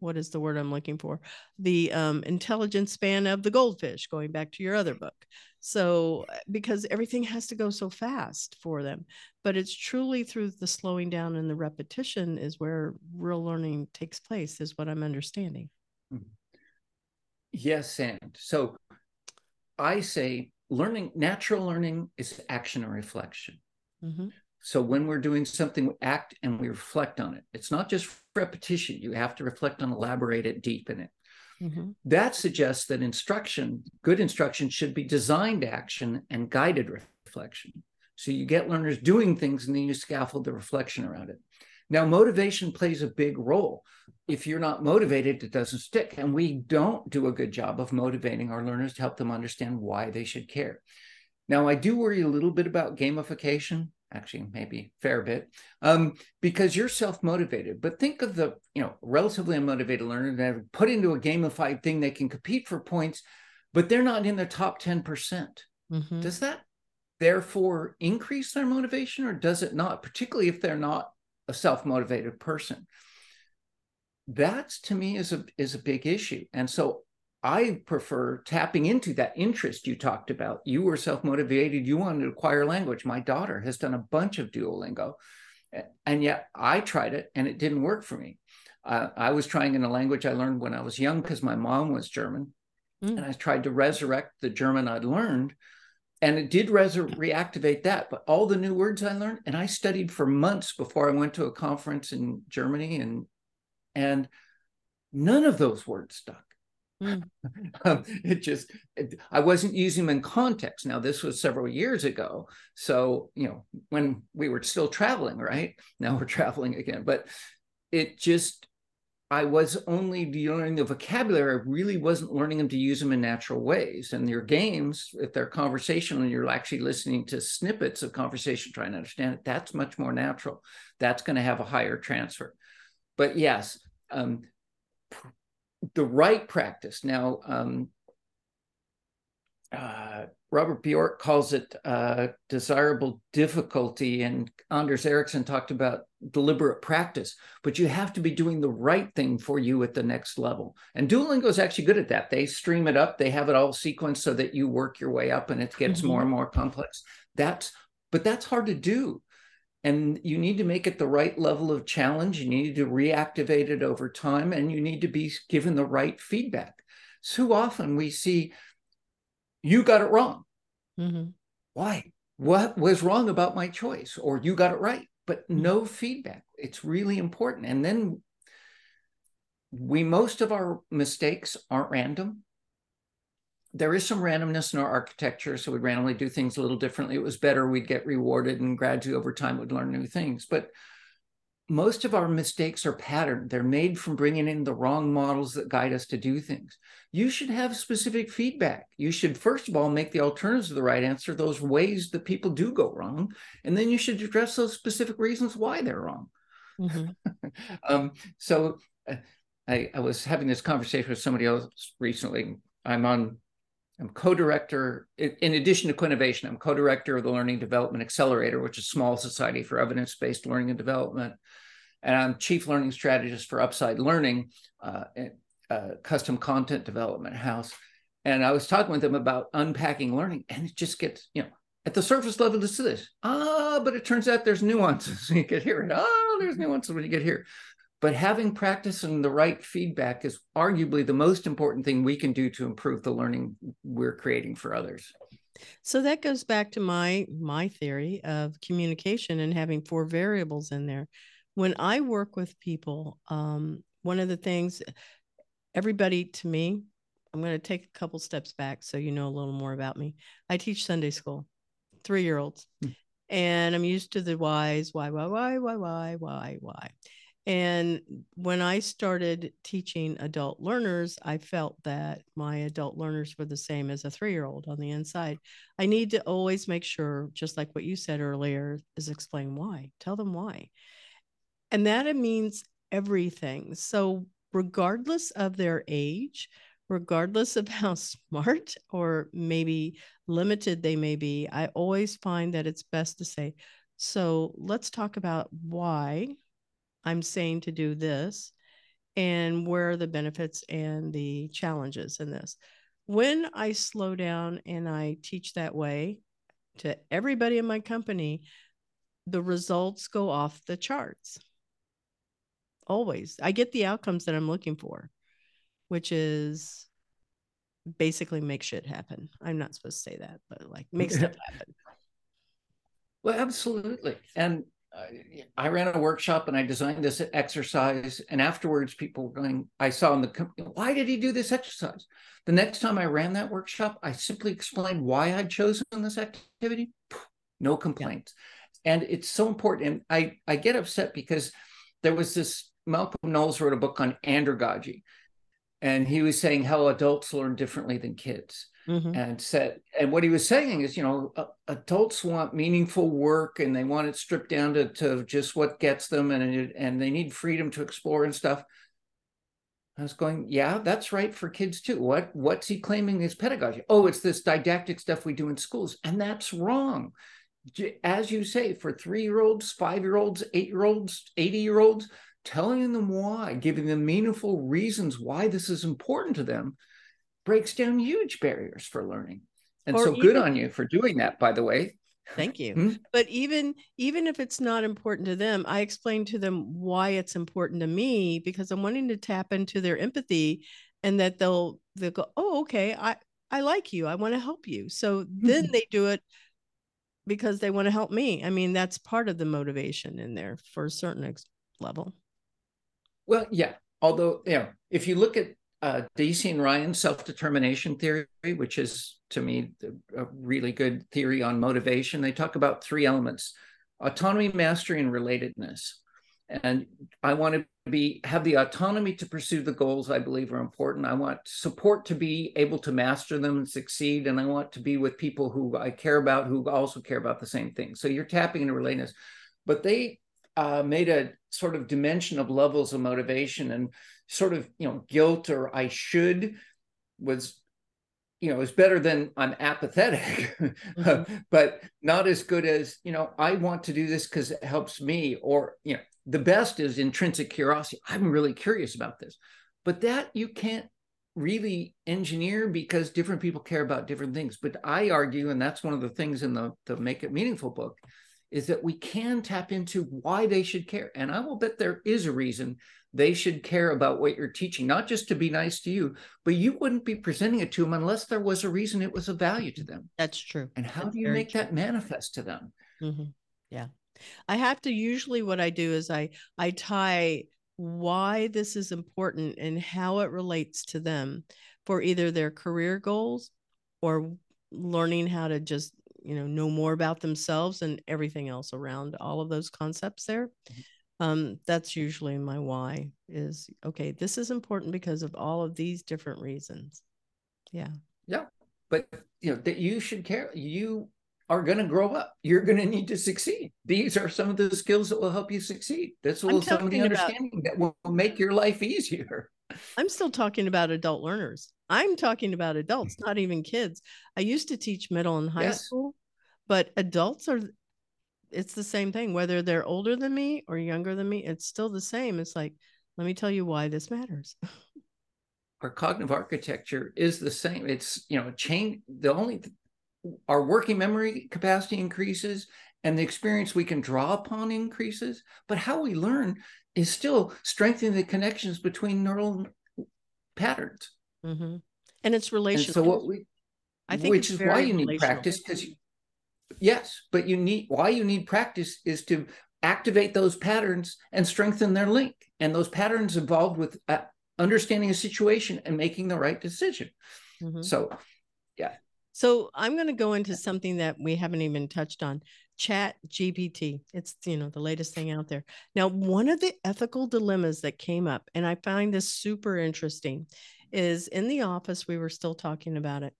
what is the word I'm looking for? The um, intelligence span of the goldfish, going back to your other book. So, uh, because everything has to go so fast for them, but it's truly through the slowing down and the repetition is where real learning takes place, is what I'm understanding. Mm-hmm. Yes, and so I say learning, natural learning is action and reflection. Mm-hmm. So when we're doing something, we act and we reflect on it. It's not just repetition. You have to reflect on, elaborate it, deepen it. Mm-hmm. That suggests that instruction, good instruction, should be designed action and guided reflection. So you get learners doing things and then you scaffold the reflection around it. Now, motivation plays a big role. If you're not motivated, it doesn't stick. And we don't do a good job of motivating our learners to help them understand why they should care. Now, I do worry a little bit about gamification actually maybe fair bit um, because you're self-motivated. But think of the you know relatively unmotivated learner that put into a gamified thing they can compete for points but they're not in the top 10%. Mm hmm does that therefore increase their motivation or does it not particularly if they're not a self-motivated person? That's to me is a is a big issue. And so I prefer tapping into that interest you talked about. You were self motivated, you wanted to acquire language. My daughter has done a bunch of Duolingo, and yet I tried it and it didn't work for me. Uh, I was trying in a language I learned when I was young because my mom was German, mm. and I tried to resurrect the German I'd learned. And it did res- reactivate that, but all the new words I learned, and I studied for months before I went to a conference in Germany, and and none of those words stuck Mm. um, it just, it, I wasn't using them in context. Now, this was several years ago. So, you know, when we were still traveling, right? Now we're traveling again. But it just, I was only learning the vocabulary. I really wasn't learning them to use them in natural ways. And your games, if they're conversational and you're actually listening to snippets of conversation, trying to understand it, that's much more natural. That's going to have a higher transfer. But yes, um, the right practice. Now, um, uh, Robert Bjork calls it uh, desirable difficulty, and Anders Ericsson talked about deliberate practice. But you have to be doing the right thing for you at the next level. And Duolingo is actually good at that. They stream it up, they have it all sequenced so that you work your way up, and it gets mm-hmm. more and more complex. That's but that's hard to do and you need to make it the right level of challenge you need to reactivate it over time and you need to be given the right feedback too often we see you got it wrong. Mm-hmm. Why? What was wrong about my choice? Or you got it right, but Mm-hmm. no feedback. It's really important. And then we, most of our mistakes aren't random. There is some randomness in our architecture. So we randomly do things a little differently. It was better, we'd get rewarded, and gradually over time, we'd learn new things. But most of our mistakes are patterned. They're made from bringing in the wrong models that guide us to do things. You should have specific feedback. You should, first of all, make the alternatives of the right answer, those ways that people do go wrong. And then you should address those specific reasons why they're wrong. Mm-hmm. um, so uh, I, I was having this conversation with somebody else recently. I'm on I'm co-director, in addition to Quinnovation, I'm co-director of the Learning Development Accelerator, which is a small society for evidence-based learning and development. And I'm chief learning strategist for Upside Learning, uh, uh, custom content development house. And I was talking with them about unpacking learning, and it just gets, you know, at the surface level, is this. Ah, but it turns out there's nuances when you get here. And oh, there's nuances when you get here. But having practice and the right feedback is arguably the most important thing we can do to improve the learning we're creating for others. So that goes back to my my theory of communication and having four variables in there. When I work with people, um, one of the things everybody to me, I'm going to take a couple steps back so you know a little more about me. I teach Sunday school, three year olds, hmm. and I'm used to the whys, why, why, why, why, why, why, why. And when I started teaching adult learners, I felt that my adult learners were the same as a three year old on the inside. I need to always make sure, just like what you said earlier, is explain why, tell them why. And that means everything. So, regardless of their age, regardless of how smart or maybe limited they may be, I always find that it's best to say, so let's talk about why I'm saying to do this and where are the benefits and the challenges in this. When I slow down and I teach that way to everybody in my company, the results go off the charts. Always. I get the outcomes that I'm looking for, which is basically make shit happen. I'm not supposed to say that, but like make stuff happen. Well, absolutely. And Uh, I ran a workshop and I designed this exercise. And afterwards, people were going, I saw in the, why did he do this exercise? The next time I ran that workshop, I simply explained why I'd chosen this activity. No complaints. Yeah. And it's so important. And I, I get upset because there was this, Malcolm Knowles wrote a book on andragogy. And he was saying how adults learn differently than kids. Mm-hmm. and said and what he was saying is you know uh, adults want meaningful work and they want it stripped down to, to just what gets them and and they need freedom to explore and stuff. I was going yeah that's right for kids too. What what's he claiming is pedagogy? Oh it's this didactic stuff we do in schools and that's wrong. As you say for three year olds five year olds eight year olds 80 year olds telling them why giving them meaningful reasons why this is important to them breaks down huge barriers for learning. And or so even, good on you for doing that, by the way. Thank you. Hmm? But even even if it's not important to them, I explain to them why it's important to me because I'm wanting to tap into their empathy and that they'll they'll go, "Oh, okay, I I like you. I want to help you." So then mm-hmm. they do it because they want to help me. I mean, that's part of the motivation in there for a certain ex- level. Well, yeah. Although, you know, if you look at uh, and Ryan's self determination theory, which is to me a really good theory on motivation. They talk about three elements autonomy, mastery, and relatedness. And I want to be have the autonomy to pursue the goals I believe are important. I want support to be able to master them and succeed. And I want to be with people who I care about who also care about the same thing. So you're tapping into relatedness. But they uh, made a sort of dimension of levels of motivation and sort of you know guilt or I should was you know is better than I'm apathetic, mm-hmm. but not as good as you know I want to do this because it helps me or you know the best is intrinsic curiosity. I'm really curious about this, but that you can't really engineer because different people care about different things. But I argue, and that's one of the things in the the Make It Meaningful book, is that we can tap into why they should care. And I will bet there is a reason they should care about what you're teaching, not just to be nice to you, but you wouldn't be presenting it to them unless there was a reason it was of value to them. That's true. And how That's do you make true. that manifest to them? Mm-hmm. Yeah. I have to usually what I do is I I tie why this is important and how it relates to them for either their career goals or learning how to just you know know more about themselves and everything else around all of those concepts there mm-hmm. um, that's usually my why is okay this is important because of all of these different reasons. Yeah. Yeah but you know that you should care you are going to grow up. You're going to need to succeed. These are some of the skills that will help you succeed. That's will some of the understanding about, that will make your life easier i'm still talking about adult learners I'm talking about adults, not even kids. I used to teach middle and high yes. school, but adults are it's the same thing whether they're older than me or younger than me, it's still the same. It's like let me tell you why this matters. our cognitive architecture is the same. It's, you know, change the only our working memory capacity increases and the experience we can draw upon increases, but how we learn is still strengthening the connections between neural patterns. Mm-hmm. And it's relational. And so what we, I think, which is why you need practice because yes, but you need why you need practice is to activate those patterns and strengthen their link. And those patterns involved with uh, understanding a situation and making the right decision. Mm-hmm. So, yeah. So I'm going to go into something that we haven't even touched on chat gpt it's you know the latest thing out there now one of the ethical dilemmas that came up and i find this super interesting is in the office. We were still talking about it.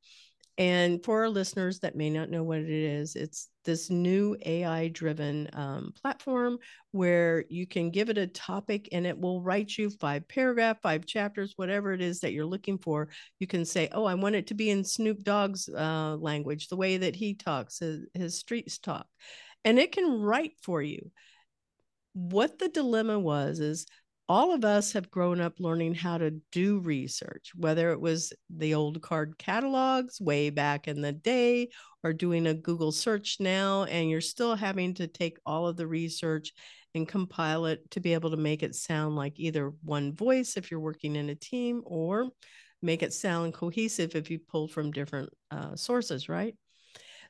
And for our listeners that may not know what it is, it's this new AI driven um, platform where you can give it a topic and it will write you five paragraph, five chapters, whatever it is that you're looking for. You can say, Oh, I want it to be in Snoop Dogg's uh, language, the way that he talks, his, his streets talk. And it can write for you. What the dilemma was is all of us have grown up learning how to do research, whether it was the old card catalogs way back in the day or doing a Google search now, and you're still having to take all of the research and compile it to be able to make it sound like either one voice if you're working in a team or make it sound cohesive if you pull from different uh, sources, right?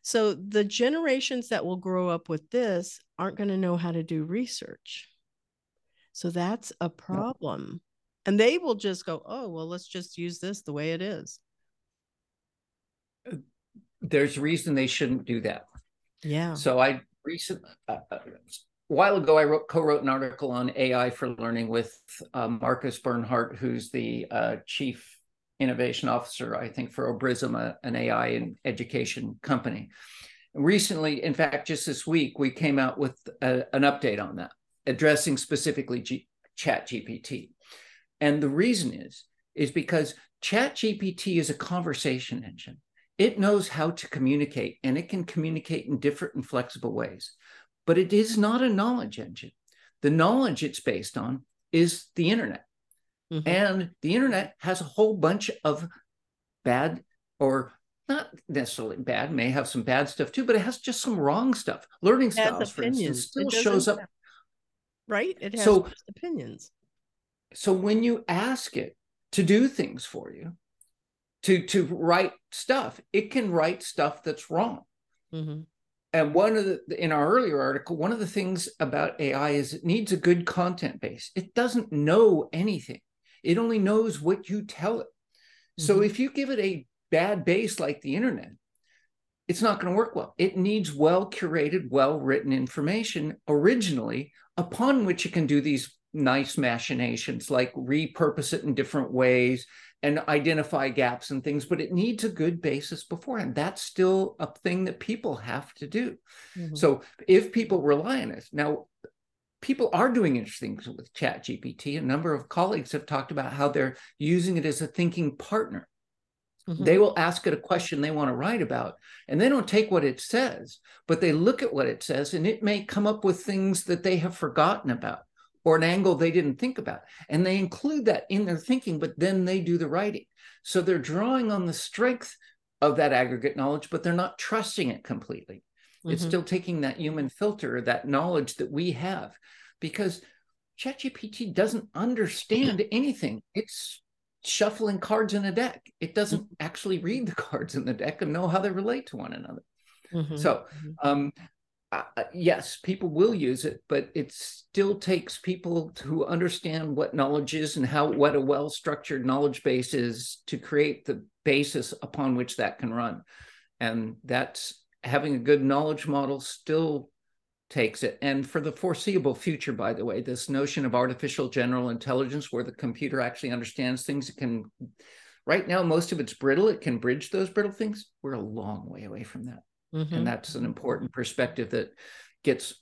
So the generations that will grow up with this aren't going to know how to do research so that's a problem. And they will just go, oh, well, let's just use this the way it is. Uh, there's a reason they shouldn't do that. Yeah. So I recently, uh, uh, a while ago, I wrote, co-wrote an article on AI for learning with uh, Markus Bernhardt, who's the uh, chief innovation officer, I think, for Obrizum, an AI and education company. Recently, in fact, just this week, we came out with a, an update on that addressing specifically G- chat gpt and the reason is is because chat gpt is a conversation engine. It knows how to communicate and it can communicate in different and flexible ways but it is not a knowledge engine. The knowledge it's based on is the internet. Mm-hmm. and the internet has a whole bunch of bad or not necessarily bad may have some bad stuff too but it has just some wrong stuff. Learning styles for instance still shows up right? It has so, opinions. So when you ask it to do things for you, to to write stuff, it can write stuff that's wrong. Mm-hmm. And one of the in our earlier article, one of the things about AI is it needs a good content base. It doesn't know anything. It only knows what you tell it. Mm-hmm. So if you give it a bad base like the internet, it's not going to work well. It needs well curated, well written information originally upon which it can do these nice machinations like repurpose it in different ways and identify gaps and things, but it needs a good basis beforehand. That's still a thing that people have to do. Mm-hmm. So if people rely on it, now people are doing interesting things with Chat GPT. A number of colleagues have talked about how they're using it as a thinking partner. Mm-hmm. They will ask it a question they want to write about, and they don't take what it says, but they look at what it says, and it may come up with things that they have forgotten about or an angle they didn't think about. And they include that in their thinking, but then they do the writing. So they're drawing on the strength of that aggregate knowledge, but they're not trusting it completely. Mm-hmm. It's still taking that human filter, that knowledge that we have, because ChatGPT doesn't understand anything. It's shuffling cards in a deck. It doesn't mm-hmm. actually read the cards in the deck and know how they relate to one another. Mm-hmm. So, mm-hmm. um, uh, yes, people will use it, but it still takes people to understand what knowledge is and how what a well-structured knowledge base is to create the basis upon which that can run. And that's having a good knowledge model still takes it. And for the foreseeable future, by the way, this notion of artificial general intelligence, where the computer actually understands things, it can, right now, most of it's brittle, it can bridge those brittle things. We're a long way away from that. Mm-hmm. And that's an important perspective that gets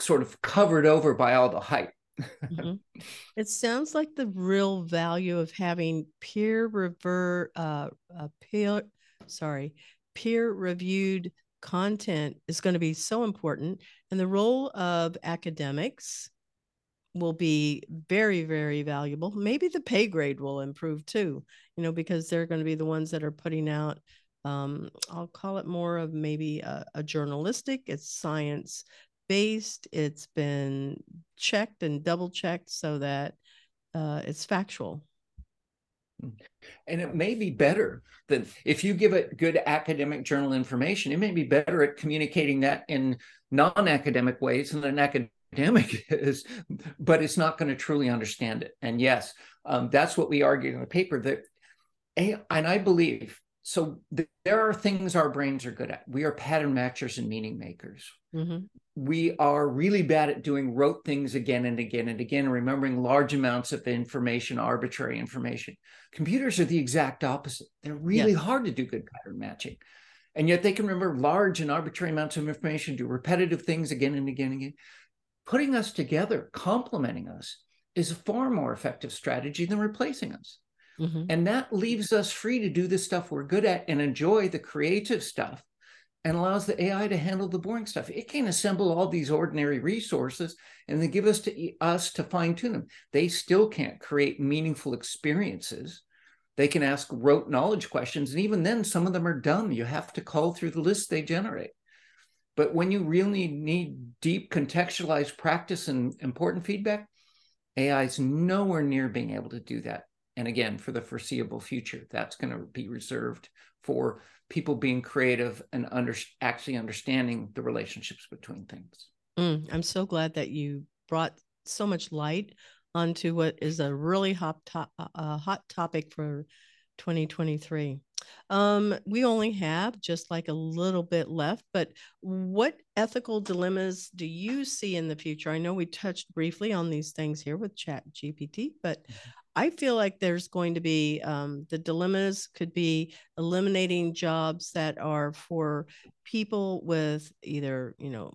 sort of covered over by all the hype. mm-hmm. It sounds like the real value of having peer rever uh, uh peer sorry peer reviewed content is going to be so important and the role of academics will be very very valuable. Maybe the pay grade will improve too you know because they're going to be the ones that are putting out um, i'll call it more of maybe a, a journalistic it's science based it's been checked and double checked so that uh, it's factual and it may be better than if you give it good academic journal information, it may be better at communicating that in non academic ways than an academic is, but it's not going to truly understand it. And yes, um, that's what we argue in the paper that, and I believe so there are things our brains are good at. We are pattern matchers and meaning makers. Mm-hmm. We are really bad at doing rote things again and again and again, remembering large amounts of information, arbitrary information. Computers are the exact opposite. They're really yes. hard to do good pattern matching. And yet they can remember large and arbitrary amounts of information, do repetitive things again and again and again. Putting us together, complementing us, is a far more effective strategy than replacing us. Mm-hmm. And that leaves us free to do the stuff we're good at and enjoy the creative stuff and allows the AI to handle the boring stuff. It can assemble all these ordinary resources and then give us to us to fine tune them. They still can't create meaningful experiences. They can ask rote knowledge questions, and even then, some of them are dumb. You have to call through the list they generate. But when you really need deep contextualized practice and important feedback, AI is nowhere near being able to do that and again for the foreseeable future that's going to be reserved for people being creative and under, actually understanding the relationships between things mm, i'm so glad that you brought so much light onto what is a really hot, to- uh, hot topic for 2023 um, we only have just like a little bit left, but what ethical dilemmas do you see in the future? I know we touched briefly on these things here with Chat GPT, but mm-hmm. I feel like there's going to be um, the dilemmas could be eliminating jobs that are for people with either, you know,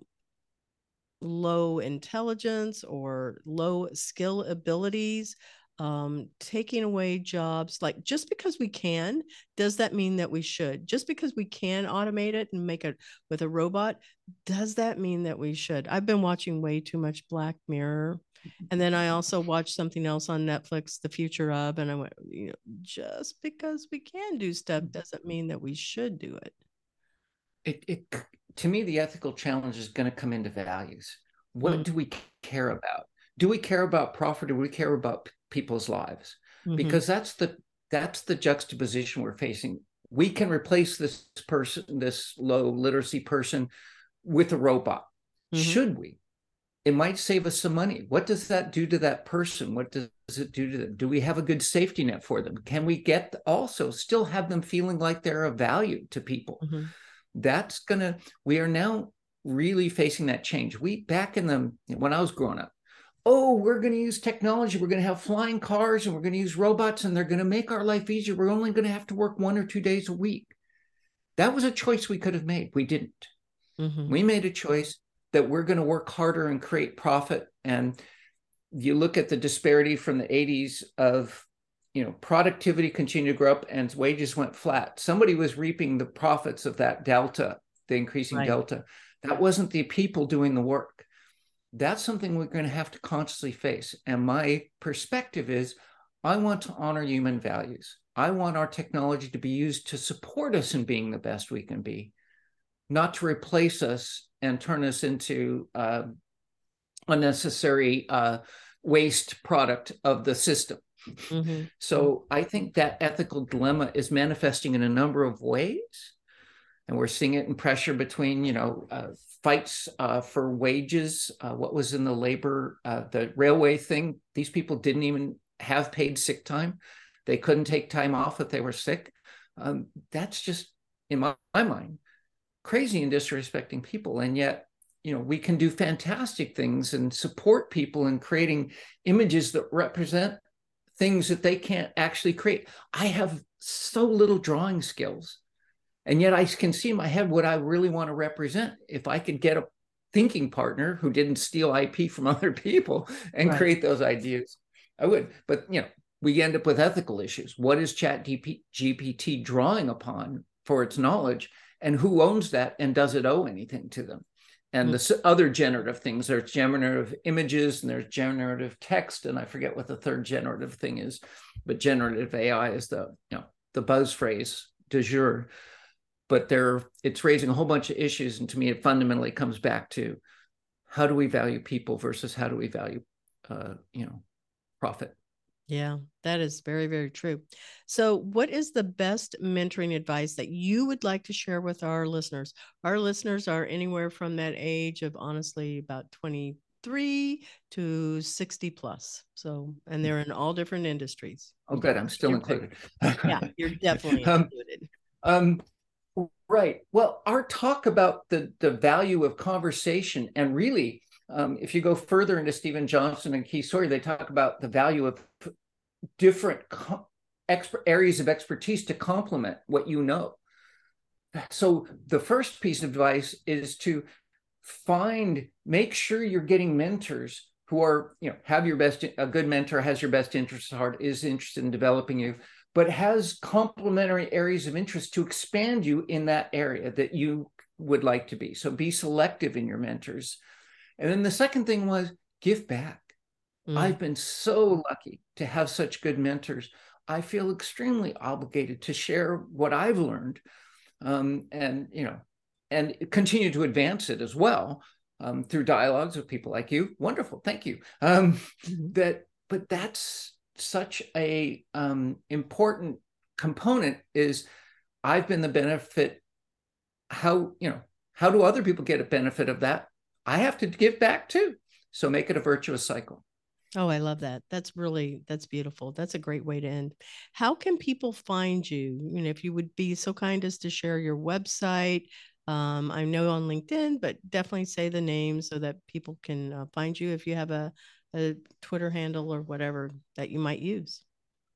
low intelligence or low skill abilities um, taking away jobs like just because we can does that mean that we should? Just because we can automate it and make it with a robot does that mean that we should? I've been watching way too much black mirror and then I also watched something else on Netflix, The Future of, and I went, you know, just because we can do stuff mm. doesn't mean that we should do it. It, it to me, the ethical challenge is going to come into values. What mm-hmm. do we care about? Do we care about profit or do we care about people's lives? Mm-hmm. Because that's the that's the juxtaposition we're facing. We can replace this person, this low literacy person, with a robot. Mm-hmm. Should we? It might save us some money. What does that do to that person? What does it do to them? Do we have a good safety net for them? Can we get also still have them feeling like they're of value to people? Mm-hmm. That's gonna. We are now really facing that change. We back in the when I was growing up, oh, we're going to use technology. We're going to have flying cars and we're going to use robots and they're going to make our life easier. We're only going to have to work one or two days a week. That was a choice we could have made. We didn't. Mm-hmm. We made a choice that we're going to work harder and create profit. And you look at the disparity from the 80s of you know productivity continued to grow up and wages went flat. Somebody was reaping the profits of that delta the increasing right. delta. That wasn't the people doing the work. That's something we're going to have to consciously face. And my perspective is i want to honor human values. I want our technology to be used to support us in being the best we can be not to replace us and turn us into uh, unnecessary uh, waste product of the system. Mm-hmm. So I think that ethical dilemma is manifesting in a number of ways. And we're seeing it in pressure between, you know, uh, fights uh, for wages. Uh, what was in the labor, uh, the railway thing? These people didn't even have paid sick time. They couldn't take time off if they were sick. Um, that's just, in my, my mind, crazy and disrespecting people. And yet, you know, we can do fantastic things and support people in creating images that represent things that they can't actually create. I have so little drawing skills. And yet I can see in my head what I really want to represent. If I could get a thinking partner who didn't steal IP from other people and right. create those ideas, I would. But you know, we end up with ethical issues. What is Chat GPT drawing upon for its knowledge? And who owns that and does it owe anything to them? and mm-hmm. the other generative things there's generative images and there's generative text and i forget what the third generative thing is but generative ai is the you know the buzz phrase du jour but there it's raising a whole bunch of issues and to me it fundamentally comes back to how do we value people versus how do we value uh, you know profit yeah, that is very, very true. So, what is the best mentoring advice that you would like to share with our listeners? Our listeners are anywhere from that age of honestly about 23 to 60 plus. So, and they're in all different industries. Oh, good. I'm still you're included. yeah, you're definitely um, included. Um, right. Well, our talk about the, the value of conversation and really, um, if you go further into Steven Johnson and Keith Sawyer, they talk about the value of different co- exp- areas of expertise to complement what you know. So the first piece of advice is to find, make sure you're getting mentors who are, you know, have your best, a good mentor has your best interests at heart, is interested in developing you, but has complementary areas of interest to expand you in that area that you would like to be. So be selective in your mentors. And then the second thing was give back. Mm. I've been so lucky to have such good mentors. I feel extremely obligated to share what I've learned, um, and you know, and continue to advance it as well um, through dialogues with people like you. Wonderful, thank you. Um, mm-hmm. That, but that's such a um, important component. Is I've been the benefit. How you know? How do other people get a benefit of that? I have to give back too. So make it a virtuous cycle. Oh, I love that. That's really that's beautiful. That's a great way to end. How can people find you? You know, if you would be so kind as to share your website. Um, I know on LinkedIn, but definitely say the name so that people can uh, find you if you have a, a Twitter handle or whatever that you might use.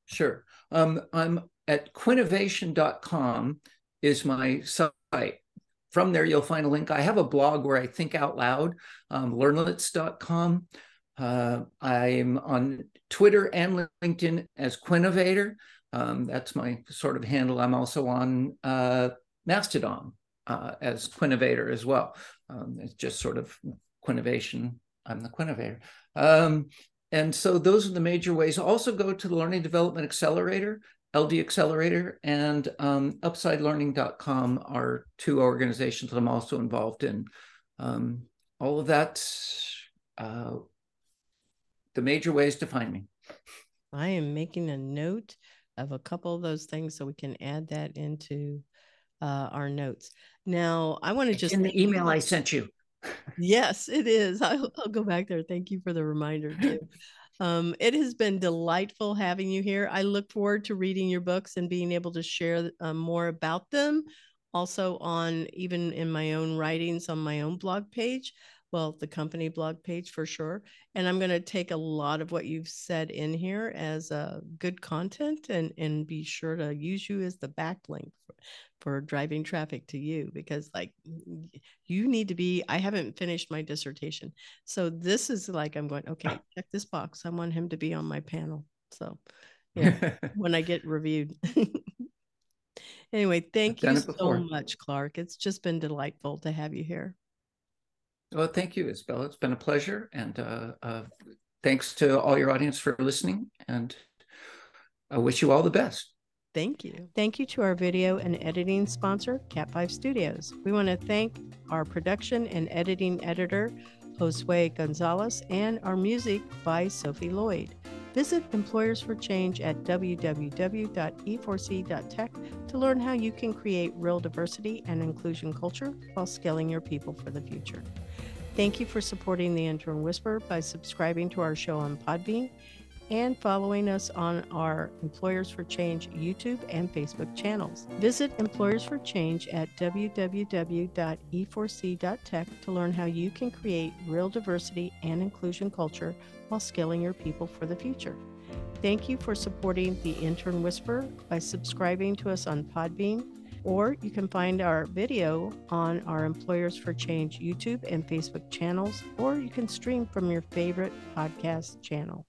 Sure. Um, I'm at quinnovation.com is my site. From there, you'll find a link. I have a blog where I think out loud, um, learnlets.com. Uh, I'm on Twitter and LinkedIn as Quinnovator. Um, that's my sort of handle. I'm also on uh, Mastodon uh, as Quinnovator as well. Um, it's just sort of Quinnovation. I'm the Quinnovator. Um, and so those are the major ways. Also go to the Learning Development Accelerator, LD Accelerator, and um, UpsideLearning.com are two organizations that I'm also involved in. Um, all of that uh, the major ways to find me. I am making a note of a couple of those things so we can add that into uh, our notes. Now, I want to just in the email I sent you. yes, it is. I'll, I'll, go back there. Thank you for the reminder too. Um, it has been delightful having you here. I look forward to reading your books and being able to share um, more about them. Also, on even in my own writings on my own blog page well, the company blog page for sure. And I'm going to take a lot of what you've said in here as uh, good content and, and be sure to use you as the backlink for, for driving traffic to you because, like, you need to be. I haven't finished my dissertation. So this is like, I'm going, okay, check this box. I want him to be on my panel. So, yeah, when I get reviewed. anyway, thank you so much, Clark. It's just been delightful to have you here. Well, thank you, Isabella. It's been a pleasure. And uh, uh, thanks to all your audience for listening. And I wish you all the best. Thank you. Thank you to our video and editing sponsor, Cat5 Studios. We want to thank our production and editing editor, Josue Gonzalez, and our music by Sophie Lloyd. Visit Employers for Change at www.e4c.tech to learn how you can create real diversity and inclusion culture while scaling your people for the future. Thank you for supporting the Intern Whisper by subscribing to our show on Podbean and following us on our Employers for Change YouTube and Facebook channels. Visit Employers for Change at www.e4c.tech to learn how you can create real diversity and inclusion culture while scaling your people for the future. Thank you for supporting the Intern Whisper by subscribing to us on Podbean, or you can find our video on our Employers for Change YouTube and Facebook channels, or you can stream from your favorite podcast channel.